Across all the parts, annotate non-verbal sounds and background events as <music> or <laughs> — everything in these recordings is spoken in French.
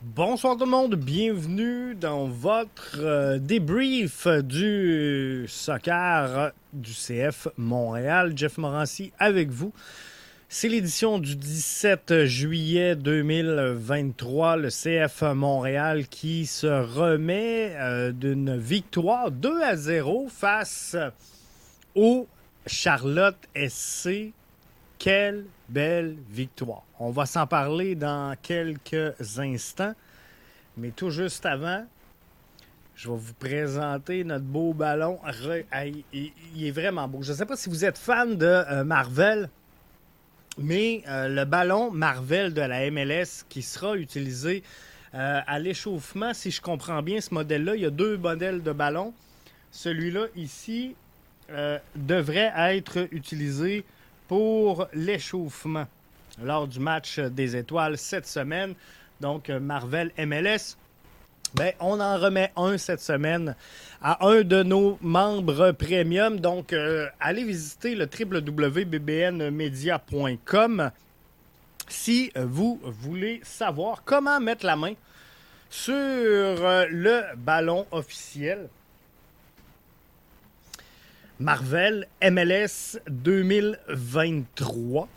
Bonsoir tout le monde, bienvenue dans votre euh, débrief du soccer du CF Montréal. Jeff Morancy avec vous. C'est l'édition du 17 juillet 2023, le CF Montréal qui se remet euh, d'une victoire 2 à 0 face au Charlotte SC. Quelle belle victoire. On va s'en parler dans quelques instants. Mais tout juste avant, je vais vous présenter notre beau ballon. Il est vraiment beau. Je ne sais pas si vous êtes fan de euh, Marvel, mais euh, le ballon Marvel de la MLS qui sera utilisé euh, à l'échauffement, si je comprends bien ce modèle-là, il y a deux modèles de ballon. Celui-là ici devrait être utilisé pour l'échauffement lors du match des étoiles cette semaine. Donc, Marvel MLS. Ben, on en remet un cette semaine à un de nos membres premium. Donc, euh, allez visiter le www.bbnmedia.com si vous voulez savoir comment mettre la main sur euh, le ballon officiel Marvel MLS 2023.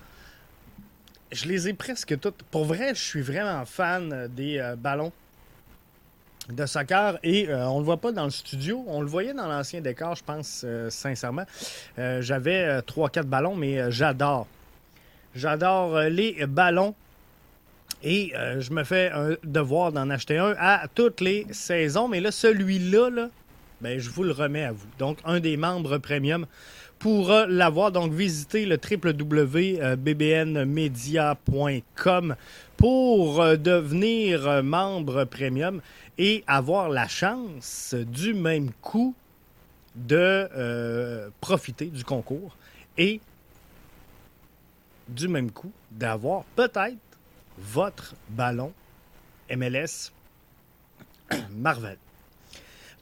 Je les ai presque toutes. Pour vrai, je suis vraiment fan des euh, ballons de soccer et euh, on ne le voit pas dans le studio. On le voyait dans l'ancien décor, je pense, euh, sincèrement. J'avais 3-4 ballons, mais j'adore. J'adore les ballons. Et je me fais un devoir d'en acheter un à toutes les saisons. Mais là, celui-là, là, ben, je vous le remets à vous. Donc, un des membres premium pourra l'avoir. Donc, visitez le www.bbnmedia.com pour euh, devenir euh, membre premium et avoir la chance du même coup de euh, profiter du concours et du même coup d'avoir peut-être votre ballon MLS <coughs> Marvel.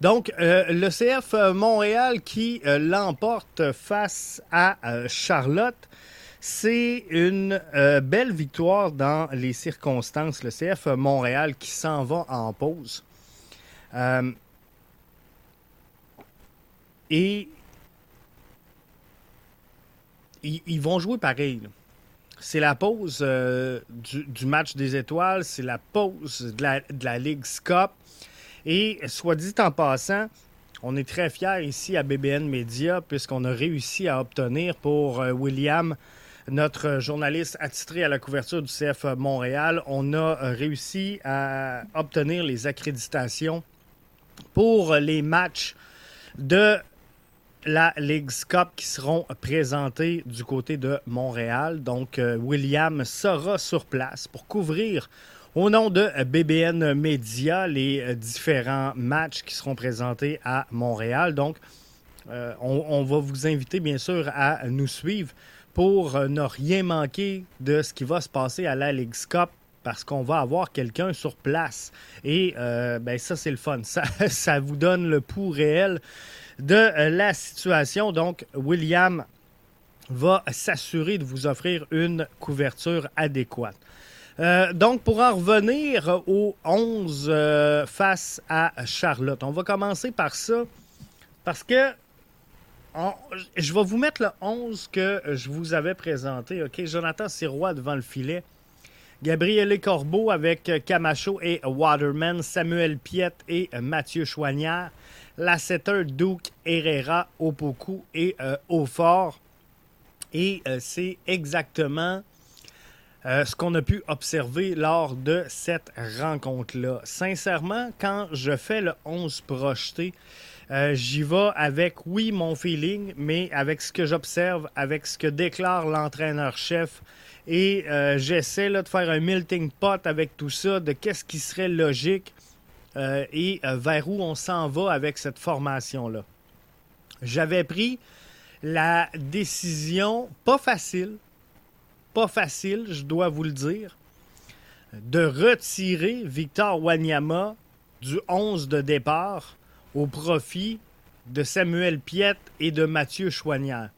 Donc, euh, le CF euh, Montréal qui euh, l'emporte face à Charlotte, c'est une belle victoire dans les circonstances. Le CF Montréal qui s'en va en pause. et ils, vont jouer pareil. C'est la pause du, match des étoiles, c'est la pause de la, de la Ligue Cup. Et soit dit en passant, on est très fiers ici à BBN Media puisqu'on a réussi à obtenir pour euh, William, notre journaliste attitré à la couverture du CF Montréal, on a euh, réussi à obtenir les accréditations pour les matchs de la Ligue Cup qui seront présentés du côté de Montréal. Donc, euh, William sera sur place pour couvrir au nom de BBN Media, les euh, différents matchs qui seront présentés à Montréal. Donc, euh, on, va vous inviter bien sûr à nous suivre pour euh, ne rien manquer de ce qui va se passer à la Ligue Cup parce qu'on va avoir quelqu'un sur place. Et ben, ça, c'est le fun. <laughs> Ça, ça vous donne le pouls réel de la situation. Donc, William va s'assurer de vous offrir une couverture adéquate. Euh, donc, pour en revenir aux 11 euh, face à Charlotte, on va commencer par ça parce que je vais vous mettre le 11 que je vous avais présenté. OK, Jonathan Sirois devant le filet. Gabriel Corbeau avec Camacho et Waterman, Samuel Piet et Mathieu Choignard, Lasseter, Duke, Herrera, Opoku et euh, Aufort. Et c'est exactement euh, ce qu'on a pu observer lors de cette rencontre-là. Sincèrement, quand je fais le 11 projeté, euh, j'y vais avec, oui, mon feeling, mais avec ce que j'observe, avec ce que déclare l'entraîneur-chef. Et euh, j'essaie de faire un melting pot avec tout ça, de qu'est-ce qui serait logique et vers où on s'en va avec cette formation-là. J'avais pris la décision, pas facile, pas facile, je dois vous le dire, de retirer Victor Wanyama du 11 de départ au profit de Samuel Piet et de Mathieu Chouanière.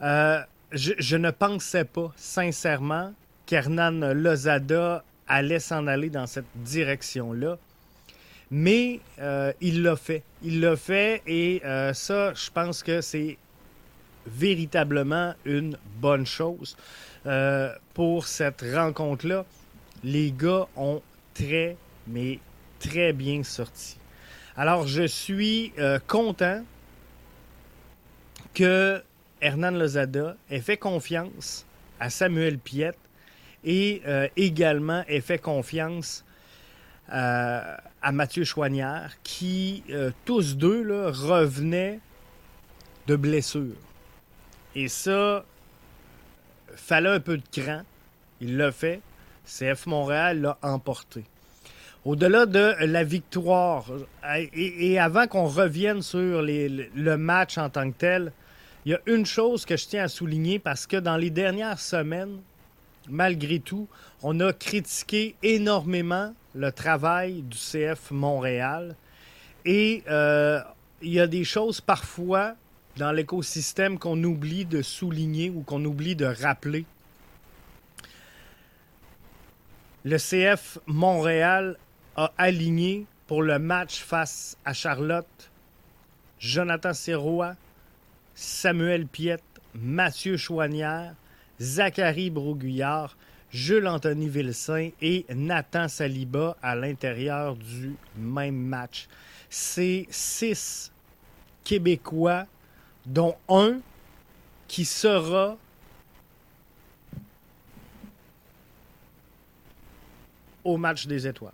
Euh, je, ne pensais pas, sincèrement, qu'Hernan Lozada allait s'en aller dans cette direction-là. Mais euh, il l'a fait. Il l'a fait et euh, ça, je pense que c'est véritablement une bonne chose euh, pour cette rencontre-là. Les gars ont très, mais très bien sorti. Alors, je suis content que Hernan Lozada ait fait confiance à Samuel Piette et également ait fait confiance euh, à Mathieu Choignard, qui, euh, tous deux, revenaient de blessures. Et ça, fallait un peu de cran. Il l'a fait. CF Montréal l'a emporté. Au-delà de la victoire, et, avant qu'on revienne sur le match en tant que tel, il y a une chose que je tiens à souligner parce que dans les dernières semaines, malgré tout, on a critiqué énormément le travail du CF Montréal. Et euh, il y a des choses parfois dans l'écosystème qu'on oublie de souligner ou qu'on oublie de rappeler. Le CF Montréal a aligné pour le match face à Charlotte Jonathan Serrois, Samuel Piette, Mathieu Chouanière, Zachary Broguillard, Jules-Anthony Vilsain et Nathan Saliba à l'intérieur du même match. C'est six Québécois, dont un qui sera au match des étoiles.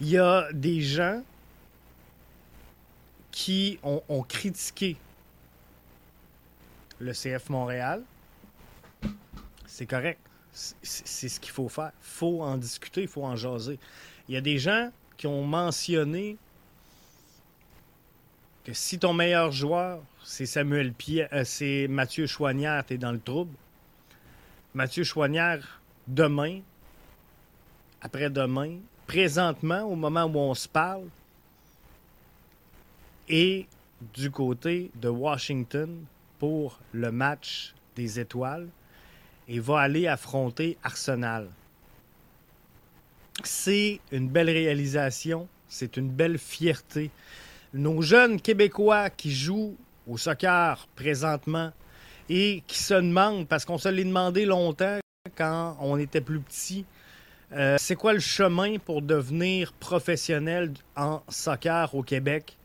Il y a des gens qui ont, critiqué le CF Montréal. C'est correct c'est ce qu'il faut faire. Il faut en discuter, il faut en jaser. Il y a des gens qui ont mentionné que si ton meilleur joueur, c'est Samuel Pierre, euh, c'est Mathieu Chouanière, tu es dans le trouble. Mathieu Chouanière, demain, après-demain, présentement, au moment où on se parle, et du côté de Washington pour le match des étoiles et va aller affronter Arsenal. C'est une belle réalisation, c'est une belle fierté. Nos jeunes Québécois qui jouent au soccer présentement et qui se demandent, parce qu'on se l'est demandé longtemps quand on était plus petit, euh, c'est quoi le chemin pour devenir professionnel en soccer au Québec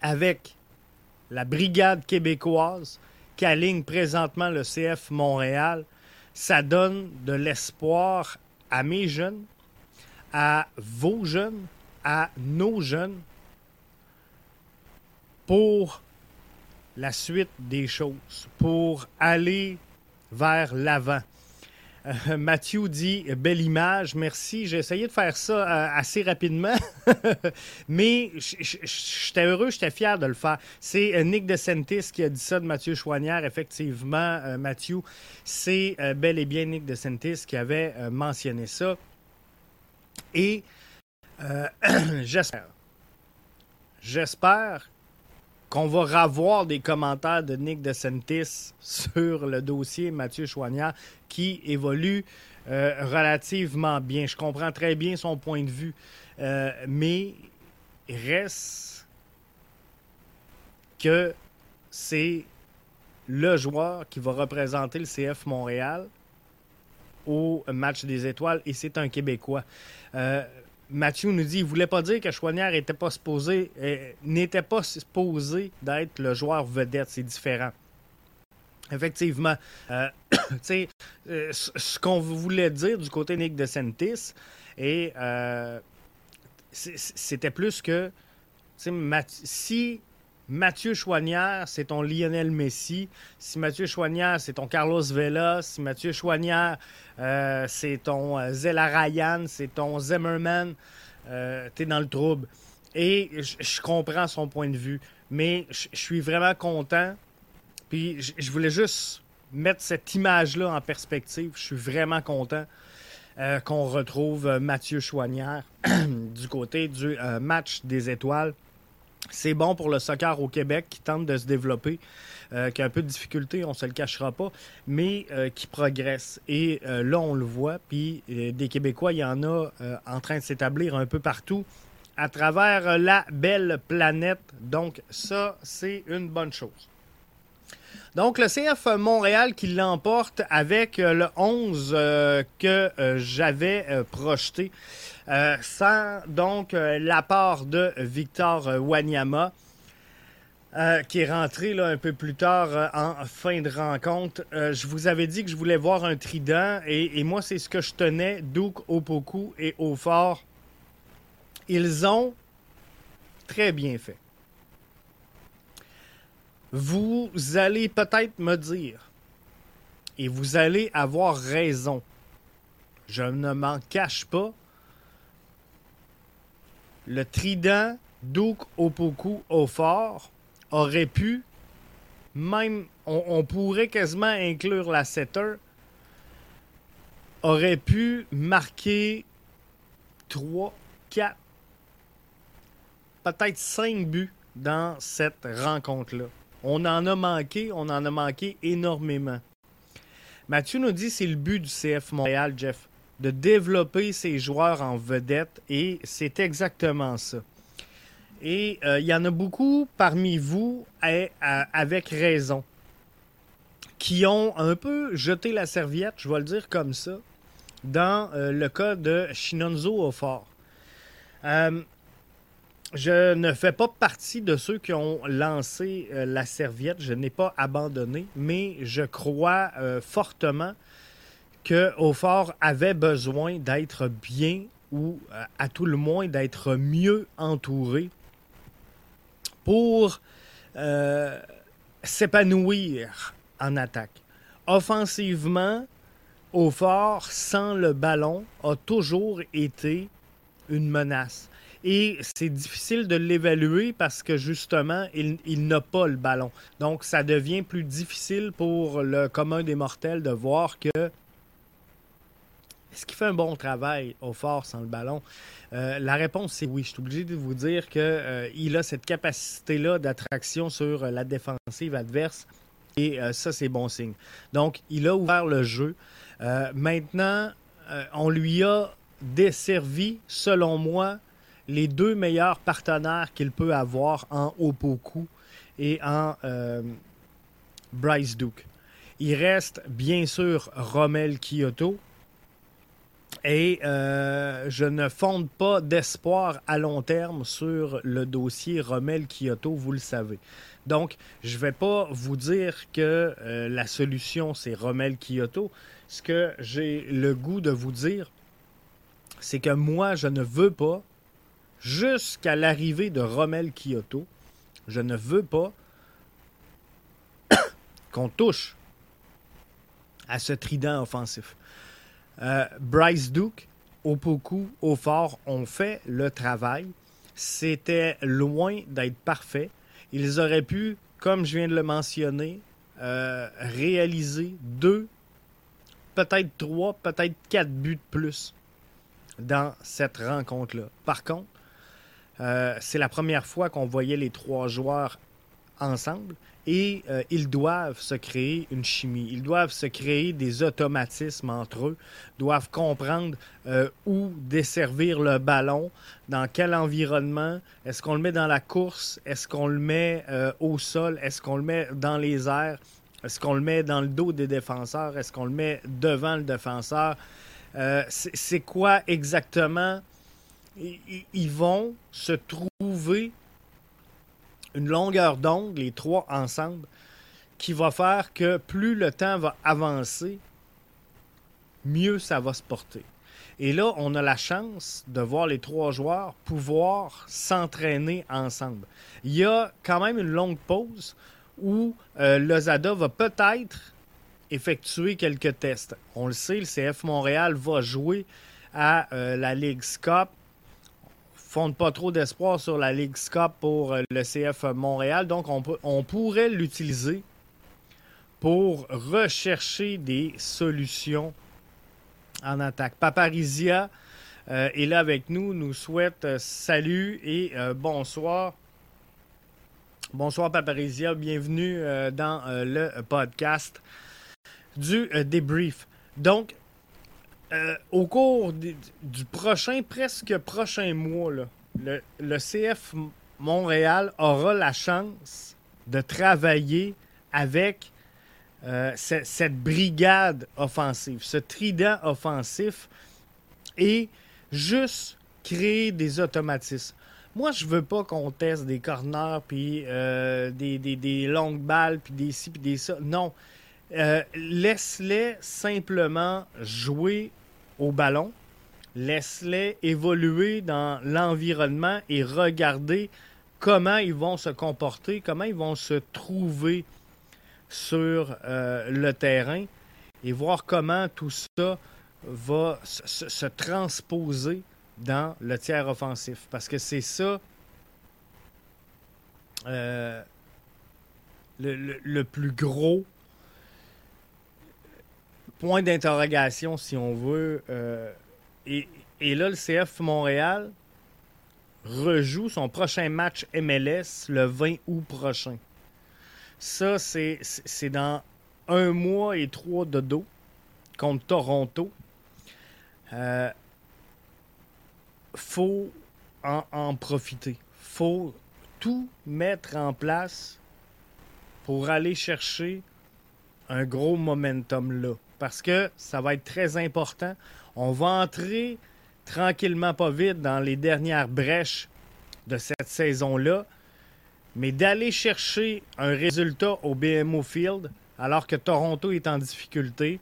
avec la brigade québécoise, qu'aligne présentement le CF Montréal, ça donne de l'espoir à mes jeunes, à vos jeunes, à nos jeunes pour la suite des choses, pour aller vers l'avant. Euh, Mathieu dit belle image, merci. J'ai essayé de faire ça euh, assez rapidement, <laughs> mais j'étais heureux, j'étais fier de le faire. C'est euh, Nick DeSantis qui a dit ça de Mathieu Chouanière. Effectivement, Mathieu, c'est bel et bien Nick DeSantis qui avait mentionné ça. Et <clears throat> j'espère, j'espère qu'on va revoir des commentaires de Nick DeSantis sur le dossier Mathieu Chouanière qui évolue euh, relativement bien. Je comprends très bien son point de vue, euh, mais reste que c'est le joueur qui va représenter le CF Montréal au match des étoiles et c'est un Québécois. Euh, Mathieu nous dit ne voulait pas dire que Chouanière n'était pas supposé n'était pas supposé d'être le joueur vedette. C'est différent. Effectivement. Euh, <coughs> euh ce qu'on voulait dire du côté Nick DeSantis, et euh, c'était plus que si Mathieu Chouanière, c'est ton Lionel Messi, si Mathieu Chouanière, c'est ton Carlos Vela, si Mathieu Chouanière, euh, c'est ton Zella Ryan, c'est ton Zimmerman, t'es dans le trouble. Et je comprends son point de vue, mais je suis vraiment content puis je voulais juste mettre cette image-là en perspective. Je suis vraiment content euh, qu'on retrouve euh, Mathieu Chouanière <clears throat> du côté du euh, match des étoiles. C'est bon pour le soccer au Québec qui tente de se développer, euh, qui a un peu de difficulté, on ne se le cachera pas, mais euh, qui progresse. Et euh, là, on le voit, puis des Québécois, il y en a en train de s'établir un peu partout à travers la belle planète. Donc ça, c'est une bonne chose. Donc, le CF Montréal qui l'emporte avec le 11 que j'avais projeté. sans donc l'apport de Victor Wanyama. qui est rentré là, un peu plus tard en fin de rencontre. je vous avais dit que je voulais voir un trident et, moi, c'est ce que je tenais. Duke, Opoku et Aufort. Ils ont très bien fait. Vous allez peut-être me dire, et vous allez avoir raison, je ne m'en cache pas, le trident Duke Opoku au fort aurait pu, même, on, pourrait quasiment inclure la setter, aurait pu marquer 3, 4, peut-être 5 buts dans cette rencontre-là. On en a manqué, on en a manqué énormément. Mathieu nous dit c'est le but du CF Montréal, Jeff, de développer ses joueurs en vedette et c'est exactement ça. Et euh, il y en a beaucoup parmi vous, avec raison, qui ont un peu jeté la serviette, je vais le dire comme ça, dans euh, le cas de Shinonzo Ofort. Euh, je ne fais pas partie de ceux qui ont lancé euh, la serviette. Je n'ai pas abandonné, mais je crois euh, fortement que Aufort avait besoin d'être bien ou euh, à tout le moins d'être mieux entouré pour s'épanouir en attaque. Offensivement, Aufort, sans le ballon, a toujours été une menace. Et c'est difficile de l'évaluer parce que justement, il, n'a pas le ballon. Donc, ça devient plus difficile pour le commun des mortels de voir que est-ce qu'il fait un bon travail au fort sans le ballon? Euh, la réponse, c'est oui. Je suis obligé de vous dire qu'il euh, a cette capacité-là d'attraction sur la défensive adverse. Et euh, ça, c'est bon signe. Donc, il a ouvert le jeu. maintenant, on lui a desservi, selon moi, les deux meilleurs partenaires qu'il peut avoir en Opoku et en euh, Bryce Duke. Il reste bien sûr Rommel Kyoto. Et euh, je ne fonde pas d'espoir à long terme sur le dossier Rommel Kyoto, vous le savez. Donc, je ne vais pas vous dire que euh, la solution, c'est Rommel Kyoto. Ce que j'ai le goût de vous dire, c'est que moi, je ne veux pas jusqu'à l'arrivée de Rommel Kyoto, je ne veux pas <coughs> qu'on touche à ce trident offensif. Euh, Bryce Duke, Opoku, fort ont fait le travail. C'était loin d'être parfait. Ils auraient pu, comme je viens de le mentionner, euh, réaliser deux, peut-être trois, peut-être quatre buts de plus dans cette rencontre-là. Par contre, euh, c'est la première fois qu'on voyait les trois joueurs ensemble et euh, ils doivent se créer une chimie. Ils doivent se créer des automatismes entre eux, doivent comprendre euh, où desservir le ballon, dans quel environnement. Est-ce qu'on le met dans la course? Est-ce qu'on le met au sol? Est-ce qu'on le met dans les airs? Est-ce qu'on le met dans le dos des défenseurs? Est-ce qu'on le met devant le défenseur? c'est quoi exactement ils vont se trouver une longueur d'onde, les trois ensemble, qui va faire que plus le temps va avancer, mieux ça va se porter. Et là, on a la chance de voir les trois joueurs pouvoir s'entraîner ensemble. Il y a quand même une longue pause où euh, Lozada va peut-être effectuer quelques tests. On le sait, le CF Montréal va jouer à euh, la Ligue Cup fonde pas trop d'espoir sur la Ligue Cup pour euh, le CF Montréal. Donc, on, on pourrait l'utiliser pour rechercher des solutions en attaque. Paparizia euh, est là avec nous, nous souhaite euh, salut et bonsoir. Bonsoir Paparizia, bienvenue dans le podcast du débrief. Donc, au cours du prochain, presque prochain mois, le, CF Montréal aura la chance de travailler avec cette brigade offensive, ce trident offensif et juste créer des automatismes. Moi, je veux pas qu'on teste des corners, puis euh, des, longues balles, puis des ci, puis des ça. Non. Euh, laisse-les simplement jouer au ballon. Laisse-les évoluer dans l'environnement et regarder comment ils vont se comporter, comment ils vont se trouver sur euh, le terrain et voir comment tout ça va se transposer dans le tiers offensif. Parce que c'est ça euh, le, plus gros point d'interrogation, si on veut. Euh, et, là, le CF Montréal rejoue son prochain match MLS le 20 août prochain. Ça, c'est dans un mois et trois de dos contre Toronto. Euh, faut en, profiter. faut tout mettre en place pour aller chercher un gros momentum là. Parce que ça va être très important. On va entrer tranquillement, pas vite, dans les dernières brèches de cette saison-là. Mais d'aller chercher un résultat au BMO Field, alors que Toronto est en difficulté,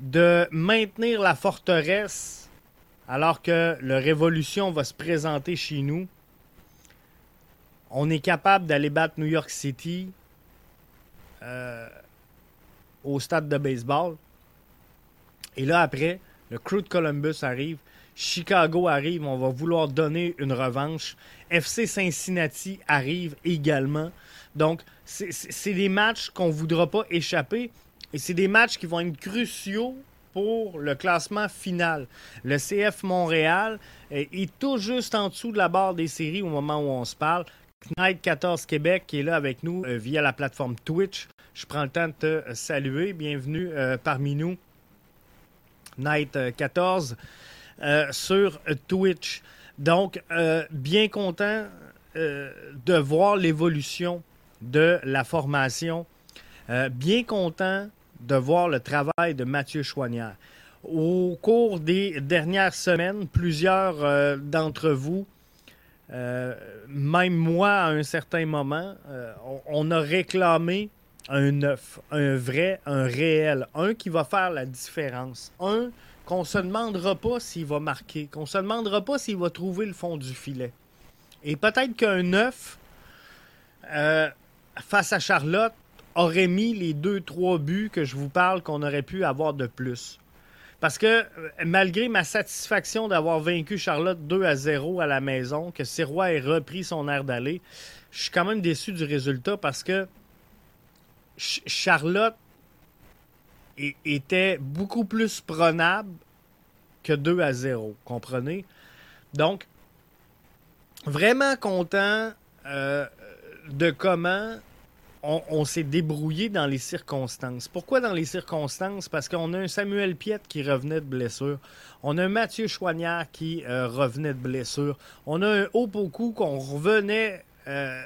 de maintenir la forteresse alors que le Révolution va se présenter chez nous, on est capable d'aller battre New York City euh, au stade de baseball. Et là, après, le crew de Columbus arrive. Chicago arrive, on va vouloir donner une revanche. FC Cincinnati arrive également. Donc, c'est des matchs qu'on ne voudra pas échapper. Et c'est des matchs qui vont être cruciaux pour le classement final. Le CF Montréal est tout juste en dessous de la barre des séries au moment où on se parle. Knight 14 Québec qui est là avec nous euh, via la plateforme Twitch. Je prends le temps de te saluer. Bienvenue euh, parmi nous. Night 14 euh, sur Twitch. Donc, bien content de voir l'évolution de la formation. bien content de voir le travail de Mathieu Chouanière. Au cours des dernières semaines, plusieurs euh, d'entre vous, euh, même moi à un certain moment, euh, on, a réclamé un neuf, un vrai, un réel, un qui va faire la différence, un qu'on se demandera pas s'il va marquer, qu'on se demandera pas s'il va trouver le fond du filet. Et peut-être qu'un neuf, face à Charlotte, aurait mis les deux, trois buts que je vous parle qu'on aurait pu avoir de plus. Parce que euh, malgré ma satisfaction d'avoir vaincu Charlotte 2 à 0 à la maison, que Sirois ait repris son air d'aller, je suis quand même déçu du résultat parce que Charlotte était beaucoup plus prenable que 2 à 0, comprenez? Donc, vraiment content euh, de comment on, s'est débrouillé dans les circonstances. Pourquoi dans les circonstances? Parce qu'on a un Samuel Piette qui revenait de blessure. On a un Mathieu Chouanière qui euh, revenait de blessure. On a un Opoku qu'on revenait, euh,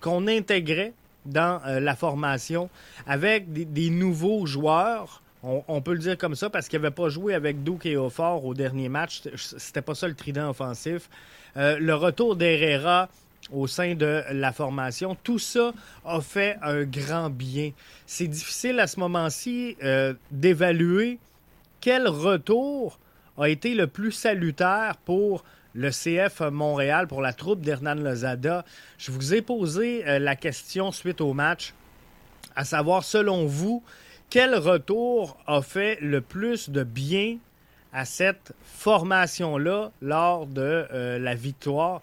qu'on intégrait dans la formation avec des, nouveaux joueurs. On, peut le dire comme ça parce qu'il n'avait pas joué avec Duke et Aufort au dernier match. C'était pas ça le trident offensif. le retour d'Herrera au sein de la formation. Tout ça a fait un grand bien. C'est difficile à ce moment-ci euh, d'évaluer quel retour a été le plus salutaire pour le CF Montréal, pour la troupe d'Hernan Lozada. Je vous ai posé euh, la question suite au match, à savoir, selon vous, quel retour a fait le plus de bien à cette formation-là lors de euh, la victoire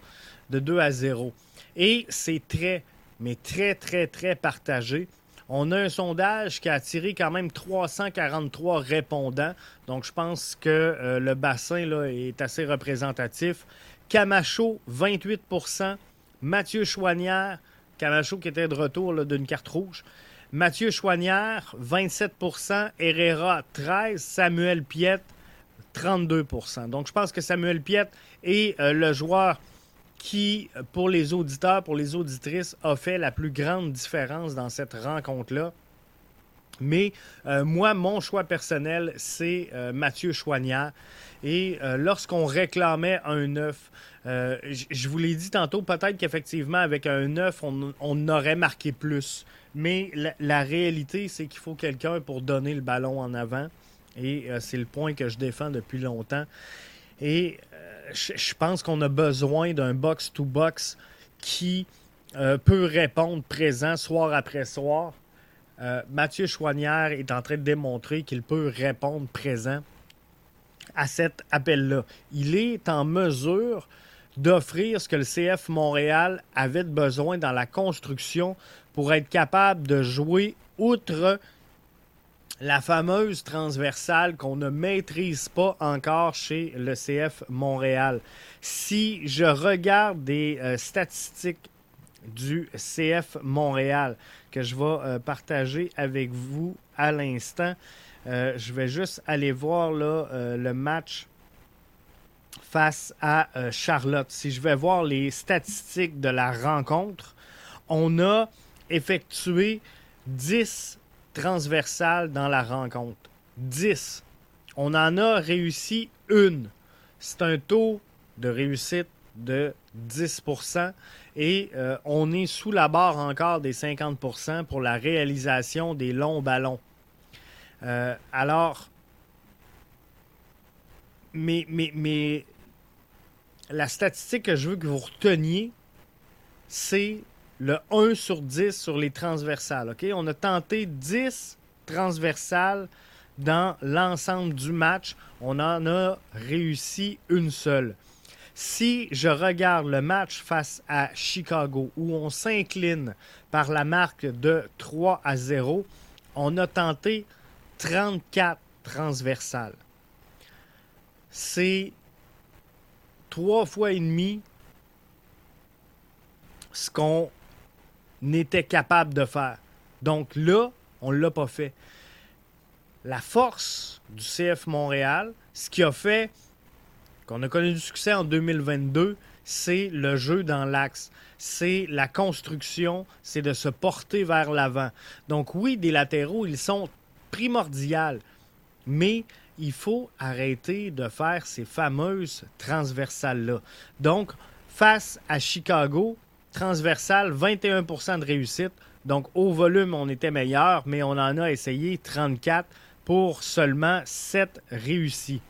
de 2 à 0. Et c'est très, mais très, très, très partagé. On a un sondage qui a attiré quand même 343 répondants. Donc, je pense que euh, le bassin est assez représentatif. Camacho, 28% Mathieu Chouanière, Camacho qui était de retour d'une carte rouge. Mathieu Chouanière, 27% Herrera, 13 Samuel Piette, 32% Donc, je pense que Samuel Piette est euh, le joueur qui, pour les auditeurs, pour les auditrices, a fait la plus grande différence dans cette rencontre-là. Mais euh, moi, mon choix personnel, c'est euh, Mathieu Chouanière. Et lorsqu'on réclamait un 9, je vous l'ai dit tantôt, peut-être qu'effectivement, avec un 9, on, aurait marqué plus. Mais la réalité, c'est qu'il faut quelqu'un pour donner le ballon en avant. Et euh, c'est le point que je défends depuis longtemps. Et euh, je, pense qu'on a besoin d'un box-to-box qui euh, peut répondre présent soir après soir. Mathieu Chouanière est en train de démontrer qu'il peut répondre présent à cet appel-là. Il est en mesure d'offrir ce que le CF Montréal avait besoin dans la construction pour être capable de jouer outre la fameuse transversale qu'on ne maîtrise pas encore chez le CF Montréal. Si je regarde des euh, statistiques du CF Montréal que je vais euh, partager avec vous à l'instant, euh, je vais juste aller voir le match face à Charlotte. Si je vais voir les statistiques de la rencontre, on a effectué 10 transversales dans la rencontre. 10. On en a réussi une. C'est un taux de réussite de 10% et euh, on est sous la barre encore des 50% pour la réalisation des longs ballons. Euh, alors, mais, mais, mais la statistique que je veux que vous reteniez, c'est le 1 sur 10 sur les transversales. On a tenté 10 transversales dans l'ensemble du match. On en a réussi une seule. Si je regarde le match face à Chicago, où on s'incline par la marque de 3 à 0, on a tenté 34 transversales. C'est trois fois et demi ce qu'on n'était capable de faire. Donc là, on ne l'a pas fait. La force du CF Montréal, ce qui a fait qu'on a connu du succès en 2022, c'est le jeu dans l'axe. C'est la construction, c'est de se porter vers l'avant. Donc oui, des latéraux, ils sont primordiaux, mais il faut arrêter de faire ces fameuses transversales-là. Donc, face à Chicago, transversale, 21% de réussite. Donc, au volume, on était meilleur, mais on en a essayé 34 pour seulement 7 réussis.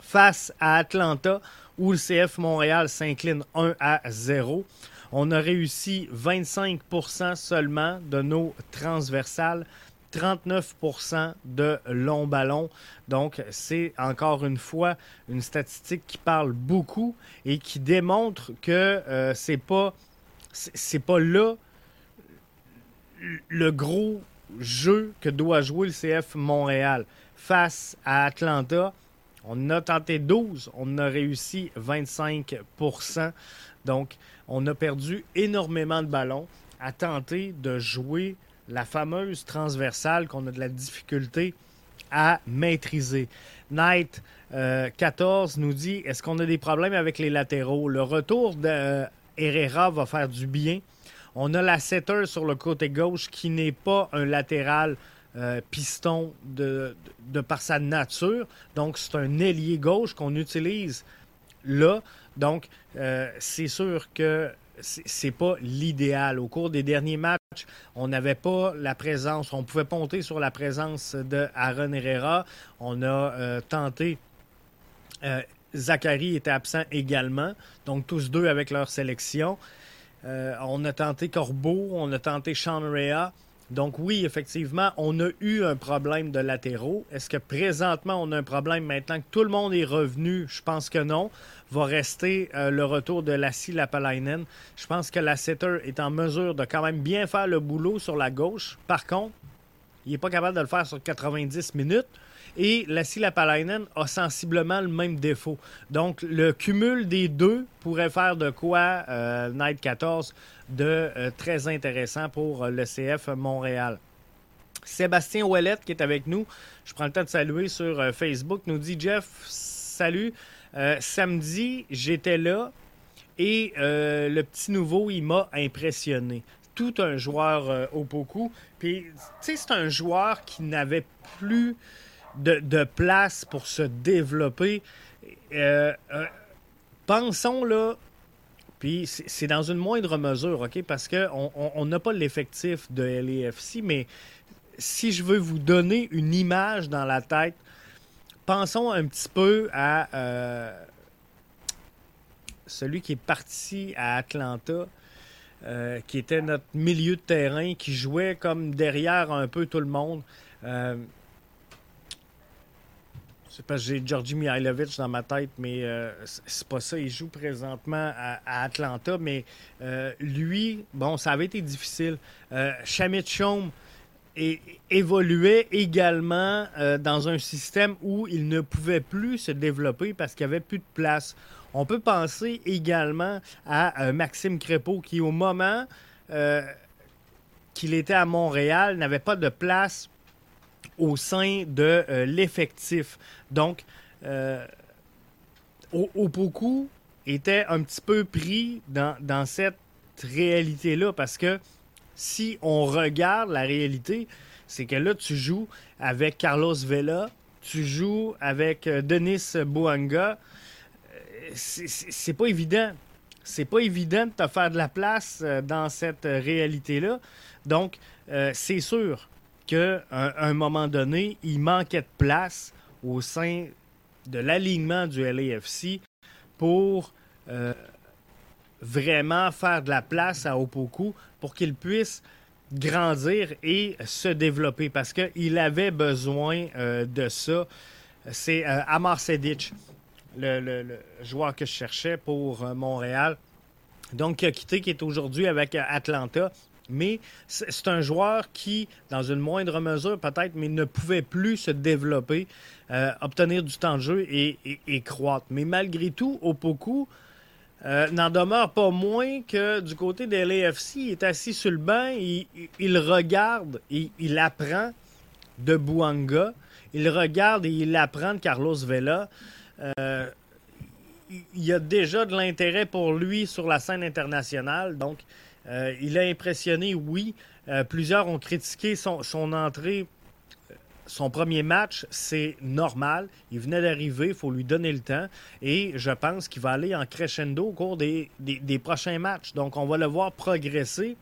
Face à Atlanta, où le CF Montréal s'incline 1 à 0, on a réussi 25% seulement de nos transversales, 39% de longs ballons. Donc, c'est encore une fois une statistique qui parle beaucoup et qui démontre que euh, c'est pas c'est pas là le gros jeu que doit jouer le CF Montréal. Face à Atlanta, on a tenté 12, on a réussi 25% Donc, on a perdu énormément de ballons à tenter de jouer la fameuse transversale qu'on a de la difficulté à maîtriser. Knight 14 euh, nous dit est-ce qu'on a des problèmes avec les latéraux? Le retour de Herrera va faire du bien. On a la setter sur le côté gauche qui n'est pas un latéral euh, piston de, par sa nature. Donc, c'est un ailier gauche qu'on utilise là. Donc, euh, c'est sûr que c'est pas l'idéal. Au cours des derniers matchs, on n'avait pas la présence, on pouvait compter sur la présence de Aaron Herrera. On a euh, tenté Zachary était absent également. Donc, tous deux avec leur sélection. Euh, on a tenté Corbeau, on a tenté Sean. Donc, oui, effectivement, on a eu un problème de latéraux. Est-ce que présentement, on a un problème maintenant que tout le monde est revenu? Je pense que non. Va rester euh, le retour de Lassie Lapalainen. Je pense que la setter est en mesure de quand même bien faire le boulot sur la gauche. Par contre, il n'est pas capable de le faire sur 90 minutes. Et Lassie Lapalainen a sensiblement le même défaut. Donc, le cumul des deux pourrait faire de quoi euh, Night 14 de euh, très intéressant pour le CF Montréal. Sébastien Ouellet qui est avec nous, je prends le temps de saluer sur Facebook, nous dit Jeff, salut. samedi, j'étais là et le petit nouveau, il m'a impressionné tout un joueur euh, au Poku. Puis, tu c'est un joueur qui n'avait plus de, place pour se développer. Euh, euh, pensons, là, puis c'est dans une moindre mesure, OK? Parce qu'on n'a pas l'effectif de LAFC, mais si je veux vous donner une image dans la tête, pensons un petit peu à celui qui est parti à Atlanta. Euh, qui était notre milieu de terrain, qui jouait comme derrière un peu tout le monde. Euh, c'est parce que j'ai Georgi Mihailovic dans ma tête, mais euh, c'est pas ça. Il joue présentement à, Atlanta, mais lui, bon, ça avait été difficile. Shamit Chom évoluait également dans un système où il ne pouvait plus se développer parce qu'il n'y avait plus de place. On peut penser également à euh, Maxime Crépeau qui, au moment euh, qu'il était à Montréal, n'avait pas de place au sein de euh, l'effectif. Donc, Opoku était un petit peu pris dans, dans cette réalité-là parce que si on regarde la réalité, c'est que là, tu joues avec Carlos Vela, tu joues avec Denis Bouanga, c'est pas évident. C'est pas évident de te faire de la place euh, dans cette euh, réalité-là. Donc, euh, c'est sûr qu'à un moment donné, il manquait de place au sein de l'alignement du LAFC pour vraiment faire de la place à Opoku pour qu'il puisse grandir et se développer parce qu'il avait besoin de ça. C'est Amar Sedic le, joueur que je cherchais pour euh, Montréal. Donc, qui a quitté, qui est aujourd'hui avec euh, Atlanta. Mais c'est un joueur qui, dans une moindre mesure peut-être, mais ne pouvait plus se développer, euh, obtenir du temps de jeu et, croître. Mais malgré tout, Opoku n'en demeure pas moins que du côté de l'AFC, il est assis sur le banc, il, il regarde, il, il apprend de Bouanga, il regarde et il apprend de Carlos Vela. Euh, il y a déjà de l'intérêt pour lui sur la scène internationale. Donc, euh, il a impressionné, oui. Euh, plusieurs ont critiqué son, entrée, son premier match. C'est normal. Il venait d'arriver, il faut lui donner le temps. Et je pense qu'il va aller en crescendo au cours des, des, prochains matchs. Donc, on va le voir progresser.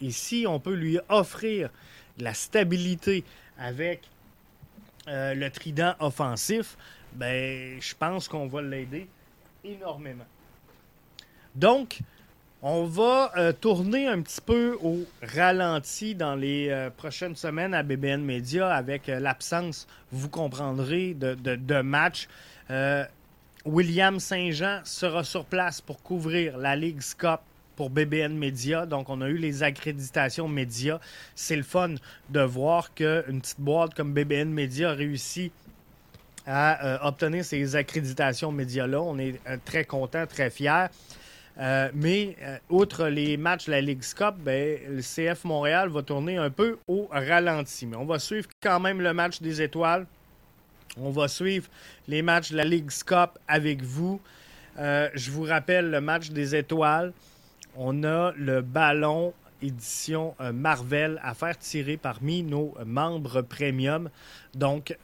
Et si on peut lui offrir la stabilité avec le trident offensif, ben, je pense qu'on va l'aider énormément. Donc, on va euh, tourner un petit peu au ralenti dans les euh, prochaines semaines à BBN Media avec euh, l'absence, vous comprendrez, de, matchs. William Saint-Jean sera sur place pour couvrir la Ligue Cup pour BBN Media. Donc, on a eu les accréditations médias. C'est le fun de voir qu'une petite boîte comme BBN Media a réussi à obtenir ces accréditations médias-là. On est très content, très fiers. Euh, mais outre les matchs de la Ligue Cup, ben, le CF Montréal va tourner un peu au ralenti. Mais on va suivre quand même le match des étoiles. On va suivre les matchs de la Ligue Cup avec vous. je vous rappelle le match des étoiles. On a le ballon édition Marvel à faire tirer parmi nos membres premium. Donc,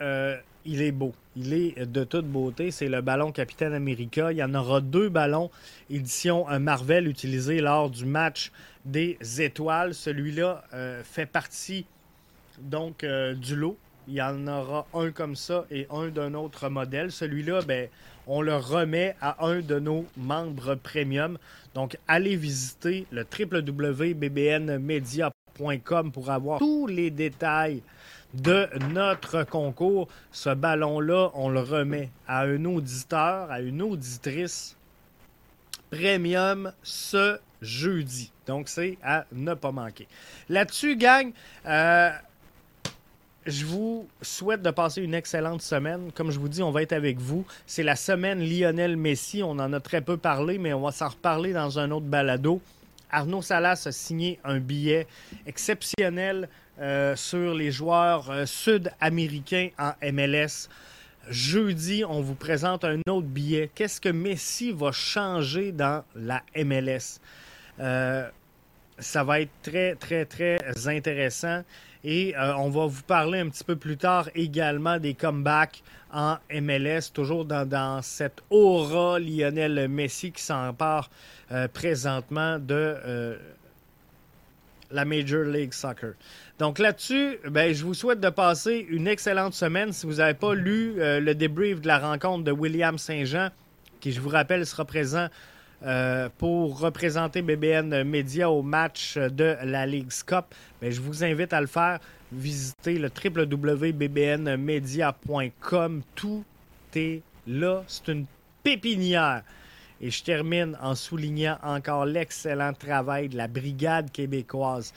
il est beau. Il est de toute beauté. C'est le ballon Capitaine America. Il y en aura deux ballons édition euh, Marvel utilisés lors du match des étoiles. Celui-là euh, fait partie donc euh, du lot. Il y en aura un comme ça et un d'un autre modèle. Celui-là, ben, on le remet à un de nos membres premium. Donc, allez visiter le www.bbnmedia.com pour avoir tous les détails de notre concours. Ce ballon-là, on le remet à un auditeur, à une auditrice premium ce jeudi. Donc, c'est à ne pas manquer. Là-dessus, gang, euh, je vous souhaite de passer une excellente semaine. Comme je vous dis, on va être avec vous. C'est la semaine Lionel Messi. On en a très peu parlé, mais on va s'en reparler dans un autre balado. Arnaud Salas a signé un billet exceptionnel euh, sur les joueurs euh, sud-américains en MLS. Jeudi, on vous présente un autre billet. Qu'est-ce que Messi va changer dans la MLS? Euh, ça va être très, très, très intéressant. Et on va vous parler un petit peu plus tard également des comebacks en MLS, toujours dans, cette aura Lionel Messi qui s'empare présentement de la Major League Soccer. Donc là-dessus, ben, je vous souhaite de passer une excellente semaine. Si vous n'avez pas lu le débrief de la rencontre de William Saint-Jean, qui, je vous rappelle, sera présent euh, pour représenter BBN Media au match de la Ligue Cup, mais je vous invite à le faire. Visitez le www.bbnmedia.com. Tout est là. C'est une pépinière. Et je termine en soulignant encore l'excellent travail de la brigade québécoise.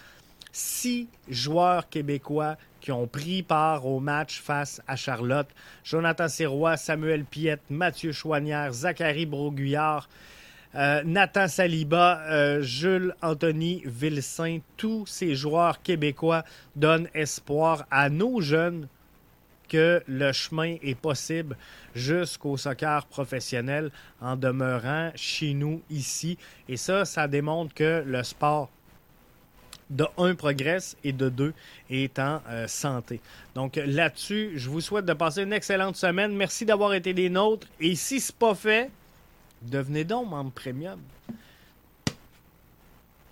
Six joueurs québécois qui ont pris part au match face à Charlotte. Jonathan Sirois, Samuel Piette, Mathieu Chouanière, Zachary Broguillard, euh, Nathan Saliba, euh, Jules Anthony Vilsain, tous ces joueurs québécois donnent espoir à nos jeunes que le chemin est possible jusqu'au soccer professionnel en demeurant chez nous ici. Et ça, ça démontre que le sport de un progresse et de deux est en euh, santé. Donc là-dessus, je vous souhaite de passer une excellente semaine. Merci d'avoir été des nôtres. Et si ce n'est pas fait, Devenez donc membre premium.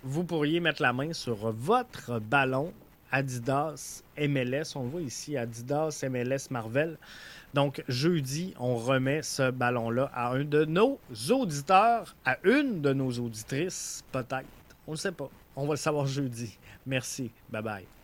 Vous pourriez mettre la main sur votre ballon Adidas MLS. On voit ici Adidas MLS Marvel. Donc, jeudi, on remet ce ballon-là à un de nos auditeurs, à une de nos auditrices, peut-être. On ne sait pas. On va le savoir jeudi. Merci. Bye bye.